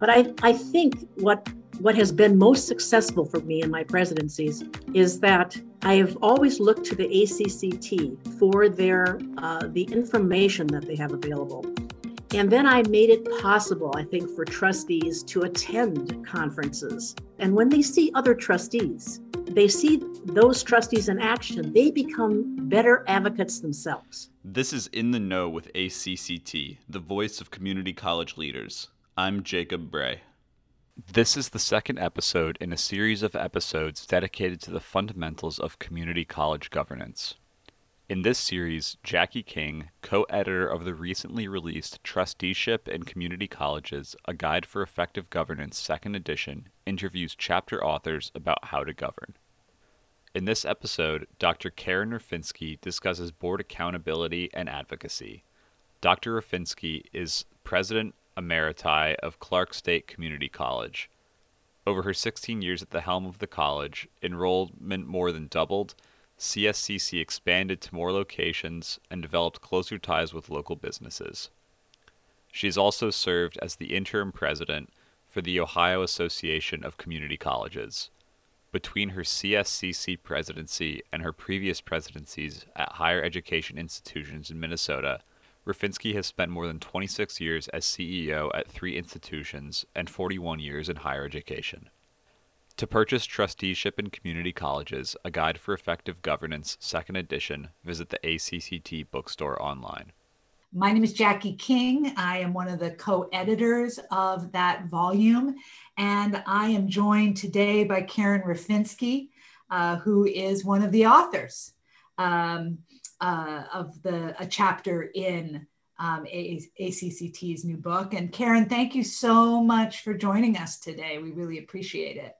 But I, I think what what has been most successful for me in my presidencies is that I have always looked to the ACCT for their uh, the information that they have available. And then I made it possible, I think, for trustees to attend conferences. And when they see other trustees, they see those trustees in action, they become better advocates themselves. This is In the Know with ACCT, the voice of community college leaders. I'm Jacob Bray. This is the second episode in a series of episodes dedicated to the fundamentals of community college governance. In this series, Jackie King, co editor of the recently released Trusteeship in Community Colleges A Guide for Effective Governance, second edition, interviews chapter authors about how to govern. In this episode, Dr. Karen Rafinski discusses board accountability and advocacy. Dr. Rafinski is president emeriti of Clark State Community College. Over her 16 years at the helm of the college, enrollment more than doubled, CSCC expanded to more locations, and developed closer ties with local businesses. She has also served as the interim president for the Ohio Association of Community Colleges. Between her CSCC presidency and her previous presidencies at higher education institutions in Minnesota, Rafinski has spent more than 26 years as CEO at three institutions and 41 years in higher education. To purchase Trusteeship in Community Colleges, a guide for effective governance, second edition, visit the ACCT bookstore online. My name is Jackie King. I am one of the co editors of that volume, and I am joined today by Karen Rafinski, uh, who is one of the authors. Um, uh, of the a chapter in um, ACCT's new book. And Karen, thank you so much for joining us today. We really appreciate it.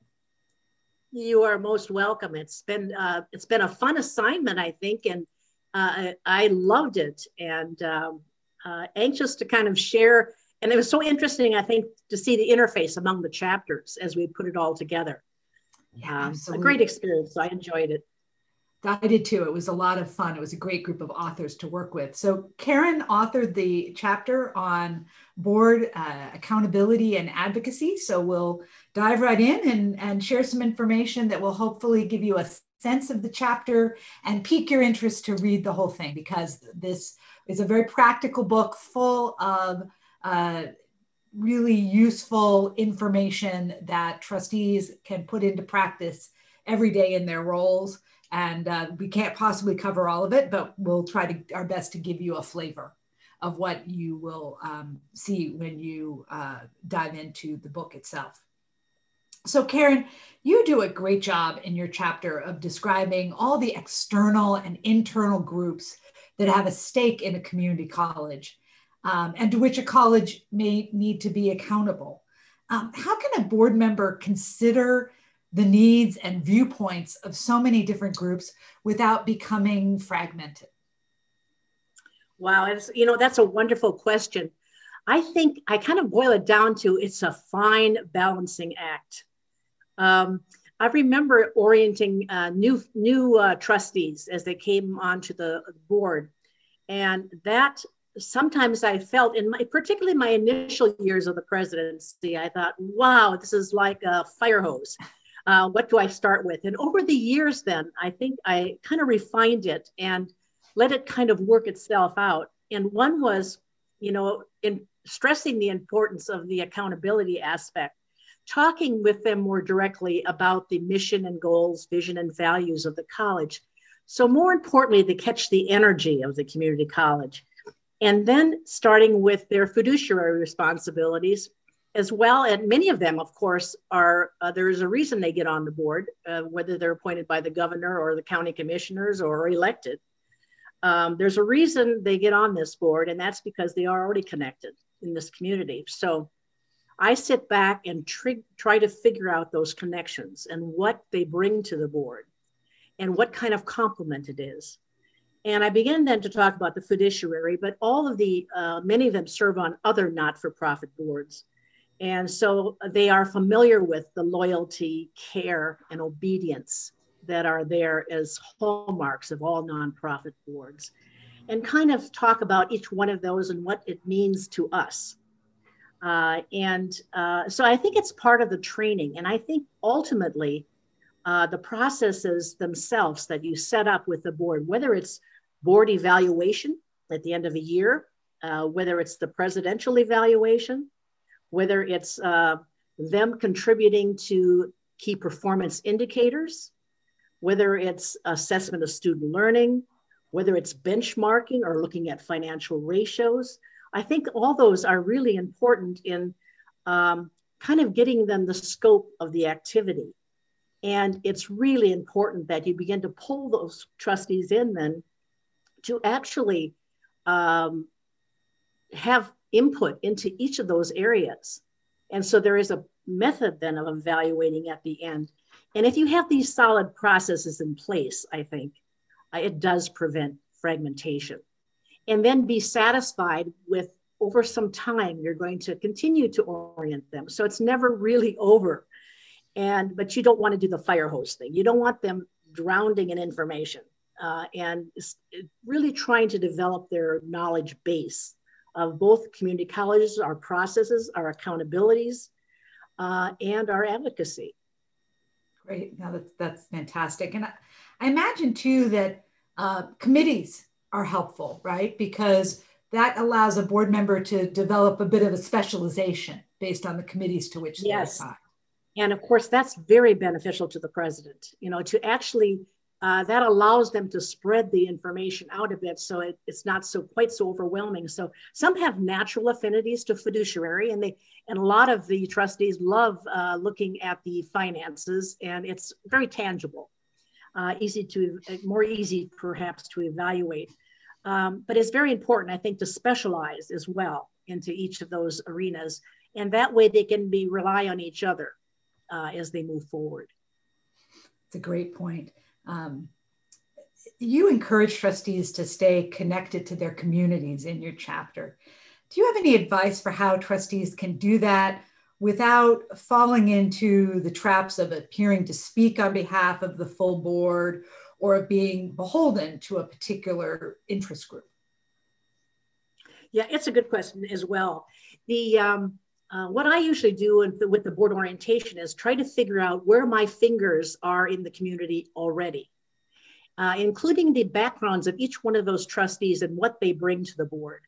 You are most welcome. It's been uh, it's been a fun assignment, I think, and uh, I loved it, and um, uh, anxious to kind of share. And it was so interesting, I think, to see the interface among the chapters as we put it all together. Yeah, um, a great experience. So I enjoyed it. I did too. It was a lot of fun. It was a great group of authors to work with. So, Karen authored the chapter on board uh, accountability and advocacy. So, we'll dive right in and, and share some information that will hopefully give you a sense of the chapter and pique your interest to read the whole thing because this is a very practical book full of uh, really useful information that trustees can put into practice every day in their roles and uh, we can't possibly cover all of it, but we'll try to our best to give you a flavor of what you will um, see when you uh, dive into the book itself. So, Karen, you do a great job in your chapter of describing all the external and internal groups that have a stake in a community college um, and to which a college may need to be accountable. Um, how can a board member consider the needs and viewpoints of so many different groups without becoming fragmented? Wow, it's, you know, that's a wonderful question. I think I kind of boil it down to it's a fine balancing act. Um, I remember orienting uh, new new uh, trustees as they came onto the board, and that sometimes I felt in my particularly my initial years of the presidency, I thought, wow, this is like a fire hose uh, what do I start with? And over the years, then I think I kind of refined it and let it kind of work itself out. And one was, you know, in stressing the importance of the accountability aspect, talking with them more directly about the mission and goals, vision and values of the college. So, more importantly, to catch the energy of the community college. And then starting with their fiduciary responsibilities as well and many of them of course are uh, there's a reason they get on the board uh, whether they're appointed by the governor or the county commissioners or elected. Um, there's a reason they get on this board and that's because they are already connected in this community. So i sit back and tr- try to figure out those connections and what they bring to the board and what kind of complement it is. And I began then to talk about the fiduciary, but all of the, uh, many of them serve on other not for profit boards. And so they are familiar with the loyalty, care, and obedience that are there as hallmarks of all nonprofit boards, and kind of talk about each one of those and what it means to us. Uh, and uh, so I think it's part of the training. And I think ultimately, uh, the processes themselves that you set up with the board, whether it's board evaluation at the end of a year, uh, whether it's the presidential evaluation, whether it's uh, them contributing to key performance indicators, whether it's assessment of student learning, whether it's benchmarking or looking at financial ratios. I think all those are really important in um, kind of getting them the scope of the activity. And it's really important that you begin to pull those trustees in then to actually um, have input into each of those areas. And so there is a method then of evaluating at the end. And if you have these solid processes in place, I think uh, it does prevent fragmentation. And then be satisfied with over some time, you're going to continue to orient them. So it's never really over. And, but you don't want to do the fire hose thing. You don't want them drowning in information uh, and really trying to develop their knowledge base of both community colleges, our processes, our accountabilities, uh, and our advocacy. Great. Now that's, that's fantastic. And I, I imagine too that uh, committees are helpful, right? Because that allows a board member to develop a bit of a specialization based on the committees to which they yes. assign. And of course, that's very beneficial to the president, you know, to actually uh, that allows them to spread the information out a bit so it, it's not so quite so overwhelming. So some have natural affinities to fiduciary and they and a lot of the trustees love uh, looking at the finances and it's very tangible uh, easy to more easy perhaps to evaluate. Um, but it's very important i think to specialize as well into each of those arenas and that way they can be rely on each other uh, as they move forward. It's a great point um, you encourage trustees to stay connected to their communities in your chapter. Do you have any advice for how trustees can do that without falling into the traps of appearing to speak on behalf of the full board or of being beholden to a particular interest group? Yeah, it's a good question as well. The um, uh, what I usually do with the board orientation is try to figure out where my fingers are in the community already, uh, including the backgrounds of each one of those trustees and what they bring to the board,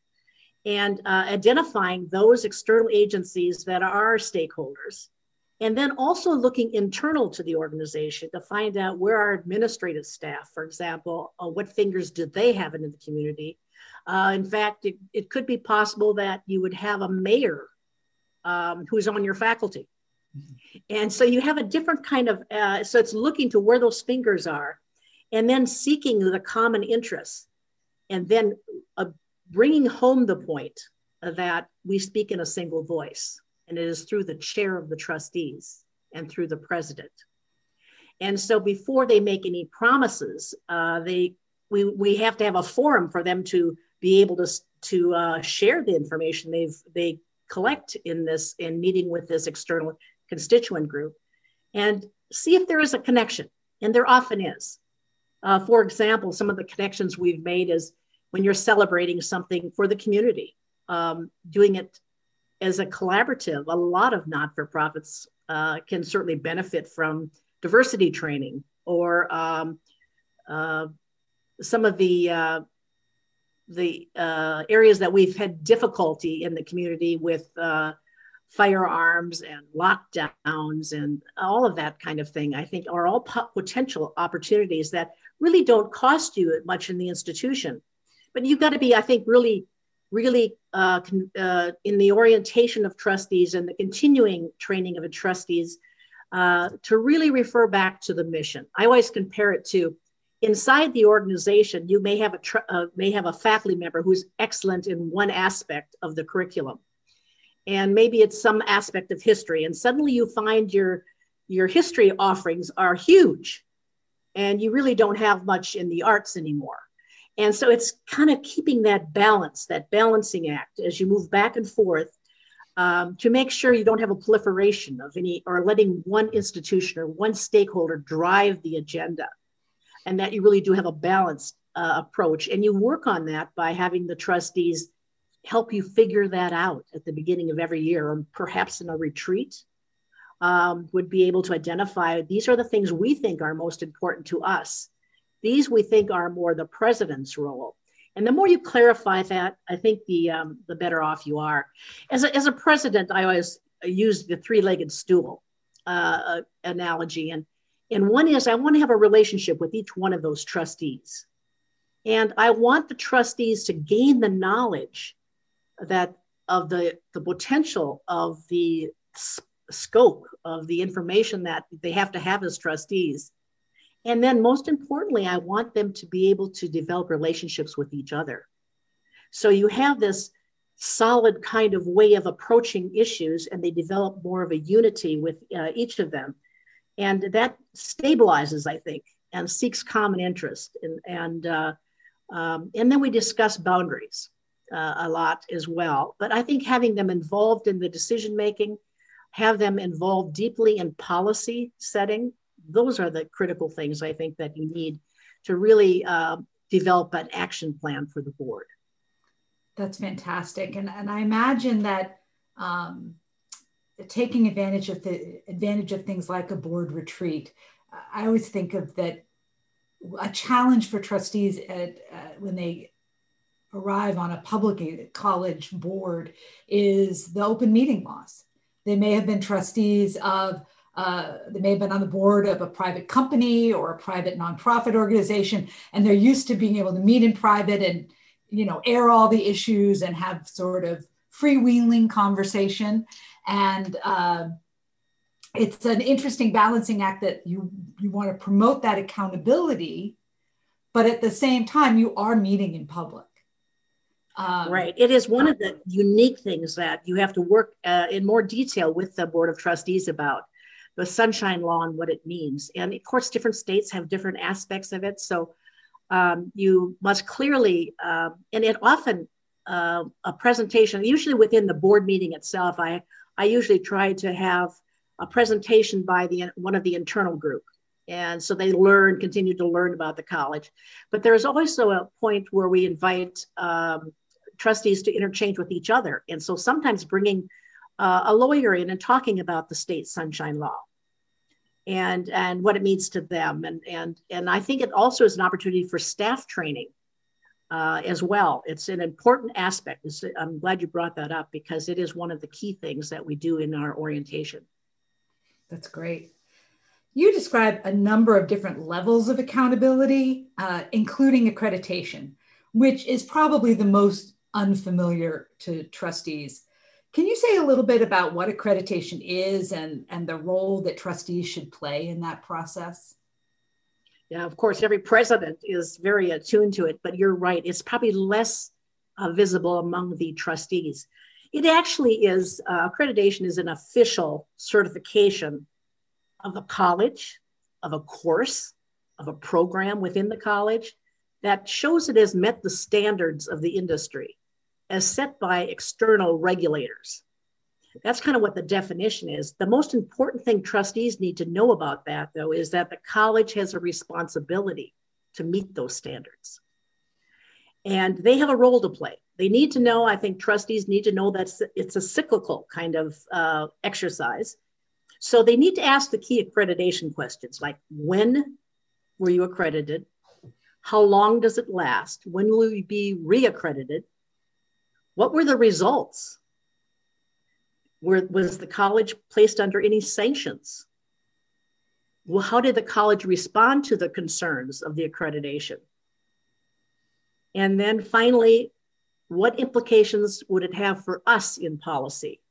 and uh, identifying those external agencies that are stakeholders. And then also looking internal to the organization to find out where our administrative staff, for example, uh, what fingers do they have in the community? Uh, in fact, it, it could be possible that you would have a mayor um, who's on your faculty. And so you have a different kind of, uh, so it's looking to where those fingers are and then seeking the common interests and then uh, bringing home the point that we speak in a single voice. And it is through the chair of the trustees and through the president. And so before they make any promises, uh, they we, we have to have a forum for them to be able to, to uh, share the information they've they collect in this in meeting with this external constituent group and see if there is a connection. And there often is. Uh, for example some of the connections we've made is when you're celebrating something for the community um, doing it as a collaborative a lot of not-for-profits uh, can certainly benefit from diversity training or um, uh, some of the uh, the uh, areas that we've had difficulty in the community with uh, firearms and lockdowns and all of that kind of thing, I think are all potential opportunities that really don't cost you much in the institution. But you've got to be, I think, really, really uh, uh in the orientation of trustees and the continuing training of trustees uh, to really refer back to the mission. I always compare it to inside the organization, you may have a tr- uh, may have a faculty member who's excellent in one aspect of the curriculum, and maybe it's some aspect of history, and suddenly you find your your history offerings are huge, and you really don't have much in the arts anymore. And so it's kind of keeping that balance, that balancing act as you move back and forth um, to make sure you don't have a proliferation of any or letting one institution or one stakeholder drive the agenda and that you really do have a balanced uh, approach. And you work on that by having the trustees help you figure that out at the beginning of every year, or perhaps in a retreat. Um, would be able to identify these are the things we think are most important to us. These we think are more the president's role. And the more you clarify that, I think the um, the better off you are. As a, as a president, I always use the three-legged stool uh, analogy, and and one is I want to have a relationship with each one of those trustees, and I want the trustees to gain the knowledge that of the the potential of the scope of the information that they have to have as trustees and then, most importantly, I want them to be able to develop relationships with each other. So you have this solid kind of way of approaching issues, and they develop more of a unity with uh, each of them. And that stabilizes, I think, and seeks common interest. And, and, uh, um, and then we discuss boundaries uh, a lot as well. But I think having them involved in the decision making, have them involved deeply in policy setting, those are the critical things I think that you need to really uh, develop an action plan for the board. That's fantastic, and and I imagine that um, taking advantage of the advantage of things like a board retreat. I always think of that a challenge for trustees at uh, when they arrive on a public college board is the open meeting laws. They may have been trustees of uh, they may have been on the board of a private company or a private nonprofit organization, and they're used to being able to meet in private and you know air all the issues and have sort of freewheeling conversation. And uh, it's an interesting balancing act that you you want to promote that accountability, but at the same time you are meeting in public. Um, right. It is one of the unique things that you have to work uh, in more detail with the Board of Trustees about the sunshine law and what it means. And of course, different states have different aspects of it. So um, you must clearly, uh, and it often uh, a presentation, usually within the board meeting itself, I, I usually try to have a presentation by the one of the internal group. And so they learn, continue to learn about the college. But there's also a point where we invite um, trustees to interchange with each other. And so sometimes bringing uh, a lawyer in and talking about the state sunshine law and and what it means to them and and and i think it also is an opportunity for staff training uh, as well. It's an important aspect. It's, i'm glad you brought that up because it is one of the key things that we do in our orientation. That's great. You describe a number of different levels of accountability uh, including accreditation which is probably the most unfamiliar to trustees. Can you say a little bit about what accreditation is and, and the role that trustees should play in that process? Of course, every president is very attuned to it, but you're right. It's probably less uh, visible among the trustees. It actually is, uh, accreditation is an official certification of a college, of a course, of a program within the college that shows it has met the standards of the industry as set by external regulators. That's kind of what the definition is. The most important thing trustees need to know about that, though, is that the college has a responsibility to meet those standards. And they have a role to play. They need to know, I think trustees need to know that it's a cyclical kind of uh, exercise. So they need to ask the key accreditation questions like when were you accredited? How long does it last? When will you be reaccredited? What were the results? Were, was the college placed under any sanctions? Well, how did the college respond to the concerns of the accreditation? And then finally, what implications would it have for us in policy?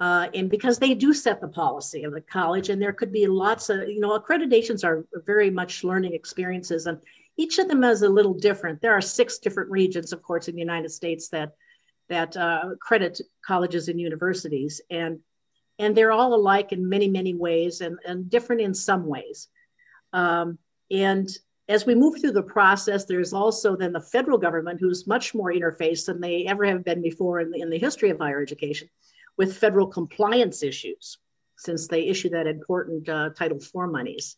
Uh, and because they do set the policy of the college, and there could be lots of, you know, accreditations are very much learning experiences. And each of them is a little different. There are six different regions, of course, in the United States that that uh, credit colleges and universities, and and they're all alike in many many ways, and and different in some ways. Um, and as we move through the process, there's also then the federal government, who's much more interfaced than they ever have been before in the, in the history of higher education, with federal compliance issues, since they issue that important uh, Title IV monies.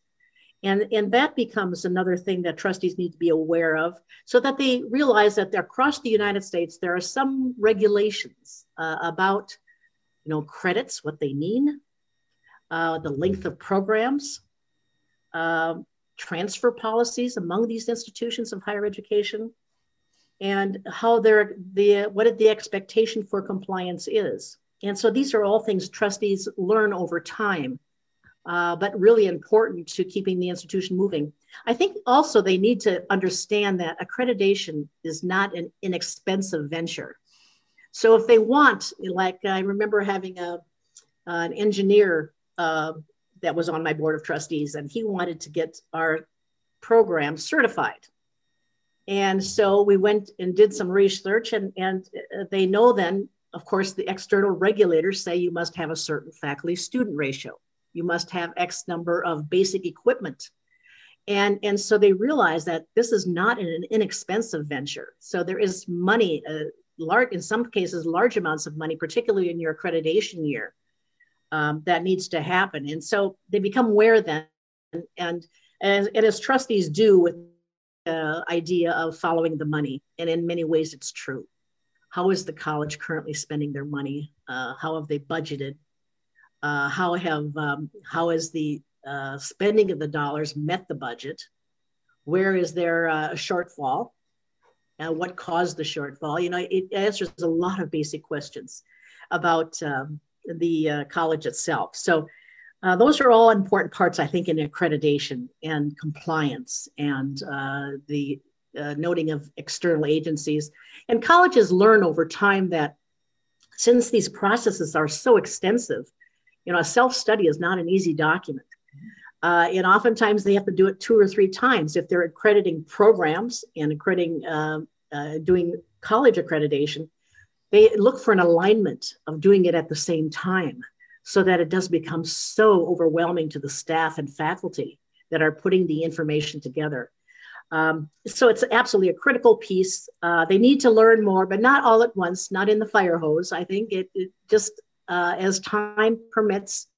And, and that becomes another thing that trustees need to be aware of so that they realize that across the United States, there are some regulations uh, about you know, credits, what they mean, uh, the length of programs, uh, transfer policies among these institutions of higher education, and how they're the what the expectation for compliance is. And so these are all things trustees learn over time uh, but really important to keeping the institution moving. I think also they need to understand that accreditation is not an inexpensive venture. So if they want, like I remember having a, an engineer uh, that was on my board of trustees, and he wanted to get our program certified. And so we went and did some research, and, and they know then, of course, the external regulators say you must have a certain faculty student ratio you must have X number of basic equipment. And, and so they realize that this is not an inexpensive venture. So there is money, uh, large, in some cases, large amounts of money, particularly in your accreditation year, um, that needs to happen. And so they become aware then, and, and, and, as trustees do with the idea of following the money. And in many ways, it's true. How is the college currently spending their money? Uh, how have they budgeted? Uh, how have um, how has the uh, spending of the dollars met the budget? Where is there uh, a shortfall? And what caused the shortfall? You know, it answers a lot of basic questions about um, the uh, college itself. So uh, those are all important parts, I think, in accreditation and compliance and uh, the noting of external agencies. And colleges learn over time that since these processes are so extensive, you know, a self study is not an easy document. Uh, and oftentimes they have to do it two or three times if they're accrediting programs and accrediting, uh, uh, doing college accreditation. They look for an alignment of doing it at the same time so that it does become so overwhelming to the staff and faculty that are putting the information together. Um, so it's absolutely a critical piece. Uh, they need to learn more, but not all at once, not in the fire hose. I think it, it just uh, as time permits,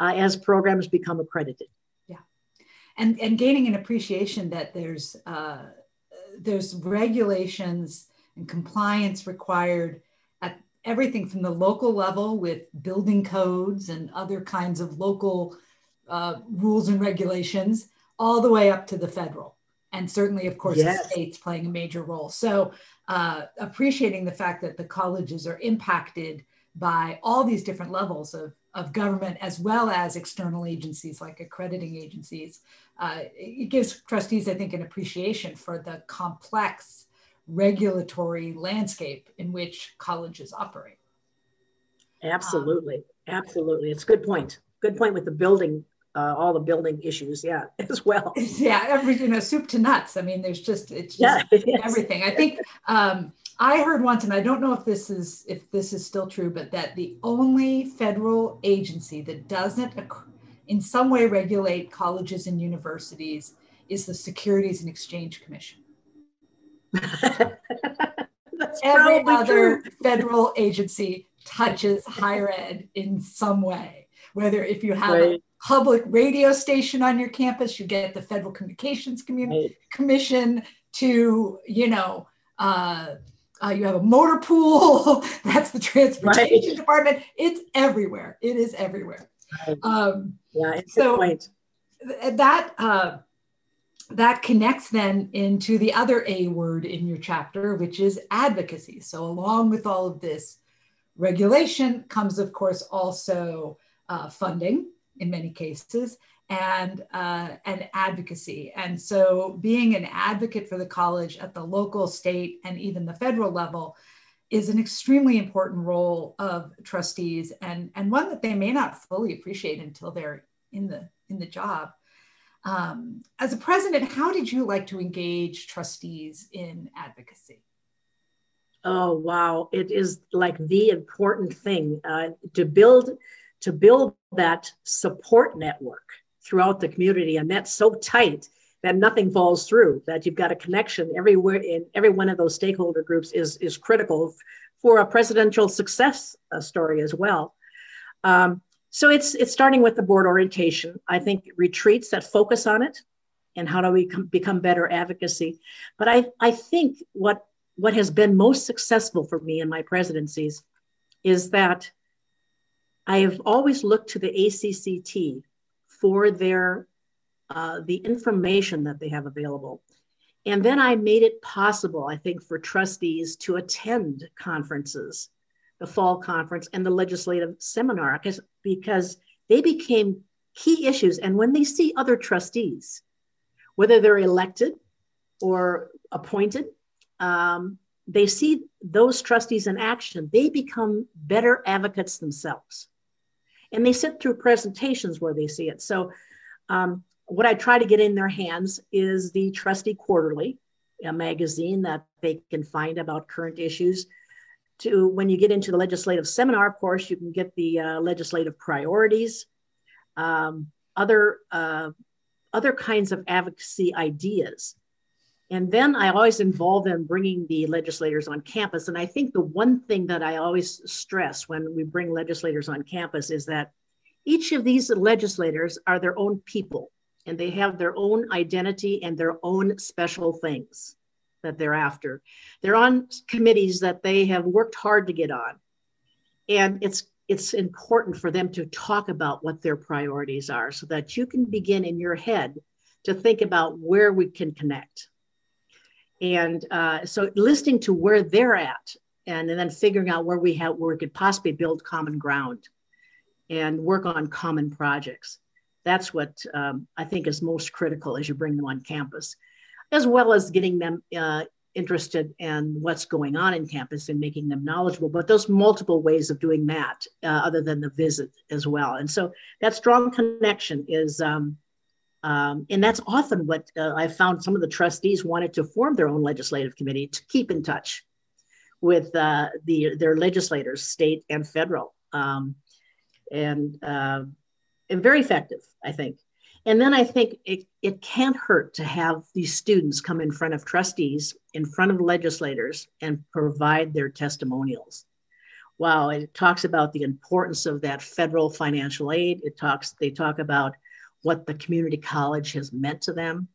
uh, as programs become accredited. Yeah, and and gaining an appreciation that there's uh, there's regulations and compliance required at everything from the local level with building codes and other kinds of local uh, rules and regulations, all the way up to the federal and certainly of course yes. the states playing a major role so uh, appreciating the fact that the colleges are impacted by all these different levels of, of government as well as external agencies like accrediting agencies. Uh, it gives trustees, I think, an appreciation for the complex regulatory landscape in which colleges operate. Absolutely. Um, Absolutely. It's a good point. Good point with the building, uh, all the building issues. Yeah, as well. Yeah, every, you know, soup to nuts. I mean, there's just, it's just yeah, everything. I think um, I heard once, and I don't know if this is if this is still true, but that the only federal agency that doesn't in some way regulate colleges and universities is the Securities and Exchange Commission. Every other true. federal agency touches higher ed in some way. Whether if you have right. a public radio station on your campus, you get the Federal Communications right. Commission to, you know, uh, uh, you have a motor pool. That's the transportation right. department. It's everywhere. It is everywhere. Right. Um, yeah, so that uh, that connects then into the other A word in your chapter, which is advocacy. So along with all of this regulation comes, of course, also uh, funding in many cases and uh, and advocacy. And so, being an advocate for the college at the local, state, and even the federal level is an extremely important role of trustees, and and one that they may not fully appreciate until they're in the in the job. Um, as a president, how did you like to engage trustees in advocacy? Oh wow, it is like the important thing uh, to build to build that support network throughout the community. And that's so tight that nothing falls through, that you've got a connection everywhere in every one of those stakeholder groups is, is critical for a presidential success uh, story as well. Um, so it's it's starting with the board orientation. I think retreats that focus on it, and how do we com- become better advocacy. But I I think what what has been most successful for me in my presidencies is that I have always looked to the ACCT for their uh, the information that they have available. And then I made it possible, I think, for trustees to attend conferences, the fall conference and the legislative seminar, because, because they became key issues. And when they see other trustees, whether they're elected or appointed, um, they see those trustees in action, they become better advocates themselves. And they sit through presentations where they see it. So um, what I try to get in their hands is the Trustee Quarterly, a magazine that they can find about current issues. To when you get into the legislative seminar, course, you can get the uh, legislative priorities, um, other uh, other kinds of advocacy ideas. And then I always involve them bringing the legislators on campus. And I think the one thing that I always stress when we bring legislators on campus is that each of these legislators are their own people and they have their own identity and their own special things that they're after. They're on committees that they have worked hard to get on. And it's it's important for them to talk about what their priorities are so that you can begin in your head to think about where we can connect. And uh, so listening to where they're at and, and then figuring out where we have where we could possibly build common ground and work on common projects that's what um, I think is most critical as you bring them on campus, as well as getting them uh, interested in what's going on in campus and making them knowledgeable. But those multiple ways of doing that, uh, other than the visit as well. And so that strong connection is, um, um, and that's often what uh, I found some of the trustees wanted to form their own legislative committee to keep in touch with uh, the their legislators, state and federal. Um, and uh, and very effective, I think. And then I think it, it can't hurt to have these students come in front of trustees, in front of legislators, and provide their testimonials. Wow, it talks about the importance of that federal financial aid. It talks, they talk about what the community college has meant to them,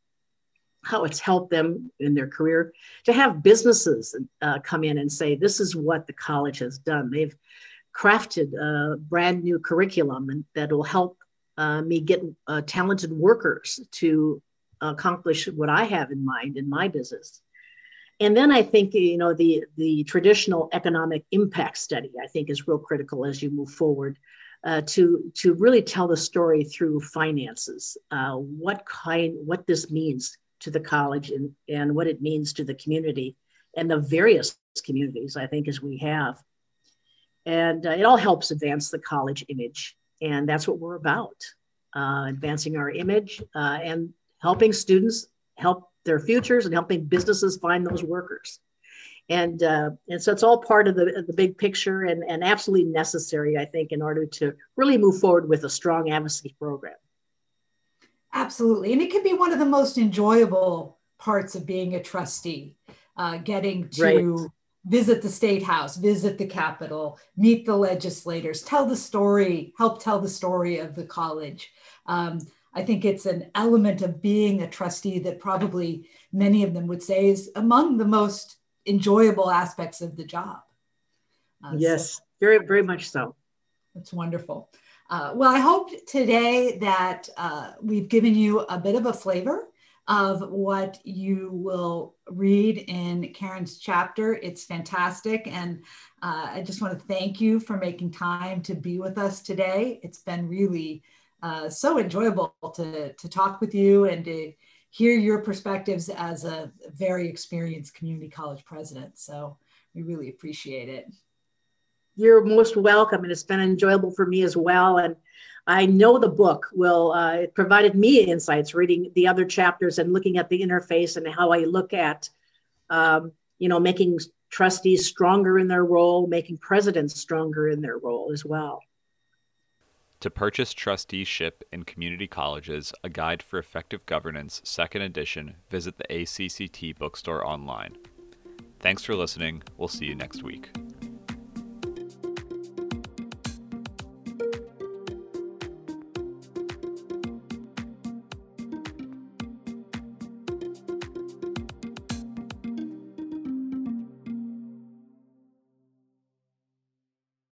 how it's helped them in their career. To have businesses uh, come in and say, this is what the college has done. They've crafted a brand new curriculum that will help uh, me get uh, talented workers to accomplish what I have in mind in my business. And then I think you know the the traditional economic impact study I think is real critical as you move forward uh, to to really tell the story through finances. Uh, what kind what this means to the college and and what it means to the community and the various communities I think as we have. And uh, it all helps advance the college image and that's what we're about uh, advancing our image uh, and helping students help their futures and helping businesses find those workers. And, uh, and so it's all part of the, the big picture and, and absolutely necessary, I think, in order to really move forward with a strong advocacy program. Absolutely. And it can be one of the most enjoyable parts of being a trustee, uh, getting to right visit the state house, visit the capitol, meet the legislators, tell the story, help tell the story of the college. Um, I think it's an element of being a trustee that probably many of them would say is among the most enjoyable aspects of the job. Uh, yes, so, very, very much so. That's wonderful. Uh, well, I hope today that uh, we've given you a bit of a flavor of what you will read in Karen's chapter. It's fantastic. And uh, I just want to thank you for making time to be with us today. It's been really uh, so enjoyable to, to talk with you and to hear your perspectives as a very experienced community college president. So we really appreciate it. You're most welcome, and it's been enjoyable for me as well. And I know the book will, uh, it provided me insights reading the other chapters and looking at the interface and how I look at, um, you know, making trustees stronger in their role, making presidents stronger in their role as well. To purchase Trusteeship in Community Colleges, A Guide for Effective Governance, second edition, visit the ACCT bookstore online. Thanks for listening. We'll see you next week.